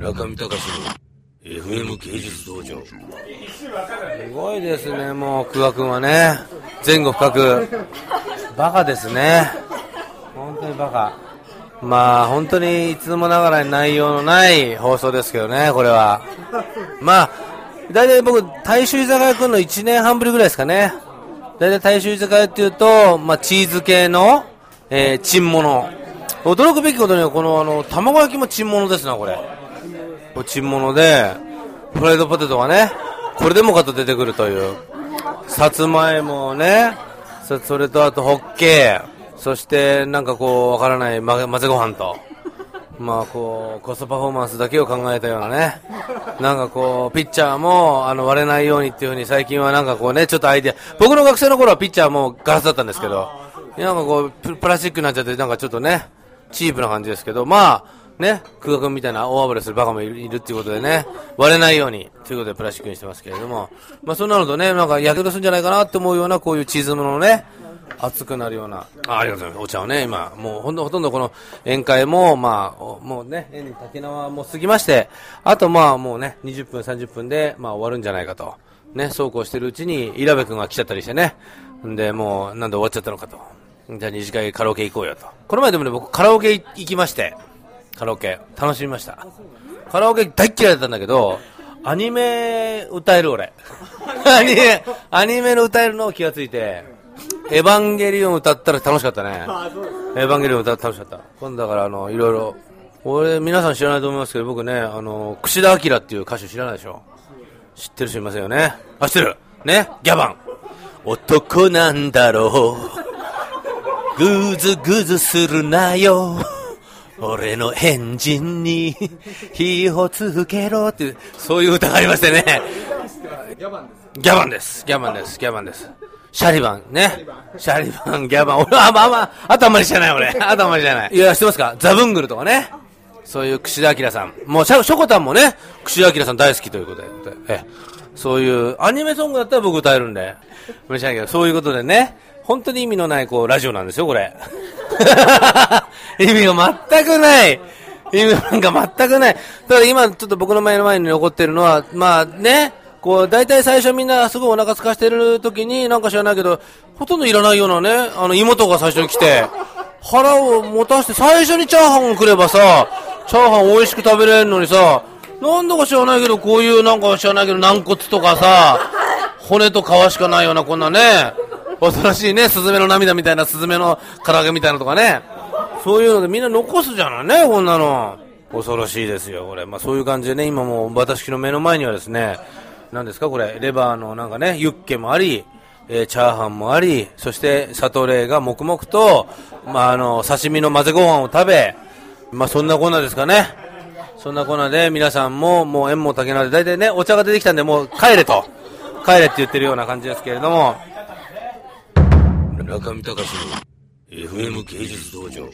中見隆の FM 芸術道場。すごいですね、もう、久我君はね、前後深く、バカですね。本当にバカ。まあ、本当にいつもながらに内容のない放送ですけどね、これは。まあ、大体僕、大衆居酒屋くんの1年半ぶりぐらいですかね。大体大衆居酒屋っていうと、まあ、チーズ系の、えー、チン物。驚くべきことには、この、あの、卵焼きもチン物ですな、これ。これチン物で、フライドポテトがね、これでもかと出てくるという。さつまいもね、それとあとホッケーそしてなんかこう、わからない混ぜ混ぜご飯と。まあこう、コストパフォーマンスだけを考えたようなね。なんかこう、ピッチャーも、あの、割れないようにっていうふうに最近はなんかこうね、ちょっとアイデア。僕の学生の頃はピッチャーもガラスだったんですけど、なんかこう、プラスチックになっちゃって、なんかちょっとね、チープな感じですけど、まあ、ね、空学みたいな大暴れするバカもいるいるっていうことでね、割れないようにということでプラスチックにしてますけれども、まあそうなるとね、なんか、やけどするんじゃないかなって思うような、こういうチーズものね、熱くなるような、あありがとうございます。お茶をね、今、もうほんとほとんどこの宴会も、まあ、もうね、縁に竹縄も過ぎまして、あとまあもうね、20分、30分で、まあ終わるんじゃないかと。ね、そうこうしてるうちに、イラベ君が来ちゃったりしてね。んで、もう、なんで終わっちゃったのかと。じゃあ二次会カラオケ行こうよと。この前でもね、僕カラオケ行きまして、カラオケ、楽しみました。カラオケ大っ嫌いだったんだけど、アニメ歌える俺。アニメ、アニメの歌えるのを気がついて、エヴァンゲリオン歌ったら楽しかったね。エヴァンゲリオン歌ったら楽しかった。今度だからあの、いろいろ、俺皆さん知らないと思いますけど、僕ね、あの、串田明っていう歌手知らないでしょ？知ってる人いませんよね？あ、知ってるね？ギャバン。男なんだろう。ぐずぐずするなよ。俺のエンジンに火をつけろっていう、そういう歌がありましてね。ギャバンです。ギャバンです。ギャバンです。ギャバンです。シャリバンね。シャリバン、ギャバン。俺は、まあまあ、あとあんまり知らない俺。あとあんまり知らない。いや、知ってますか？ザブングルとかね。そういう串田明さん。もう、シャショコタンもね、串田明さん大好きということで。えそういう、アニメソングだったら僕歌えるんで。申し訳ないけど、そういうことでね、本当に意味のない、こう、ラジオなんですよ、これ。意味が全くない。意味なんか全くない。ただ今、ちょっと僕の前の前に残ってるのは、まあね、こう、大体最初みんなすごいお腹空かしてる時に、なんか知らないけど、ほとんどいらないようなね、あの、妹が最初に来て、腹を持たして最初にチャーハンをくればさ、チャーハン美味しく食べれるのにさ、なんだか知らないけど、こういうなんか知らないけど、軟骨とかさ、骨と皮しかないようなこんなね、恐ろしいね、スズメの涙みたいな、スズメの唐揚げみたいなとかね、そういうのでみんな残すじゃないね、こんなの。恐ろしいですよ、これ。まあそういう感じでね、今もう私の目の前にはですね、何ですかこれ、レバーのなんかね、ユッケもあり、えーチャーハンもあり、そしてシャトレーが黙々と、まああの、刺身の混ぜご飯を食べ、まあそんなこんなですかね。そんなこんなで皆さんももう縁も竹縄で大体ね、お茶が出てきたんでもう帰れと。帰れって言ってるような感じですけれども、中見隆の FM 芸術道場。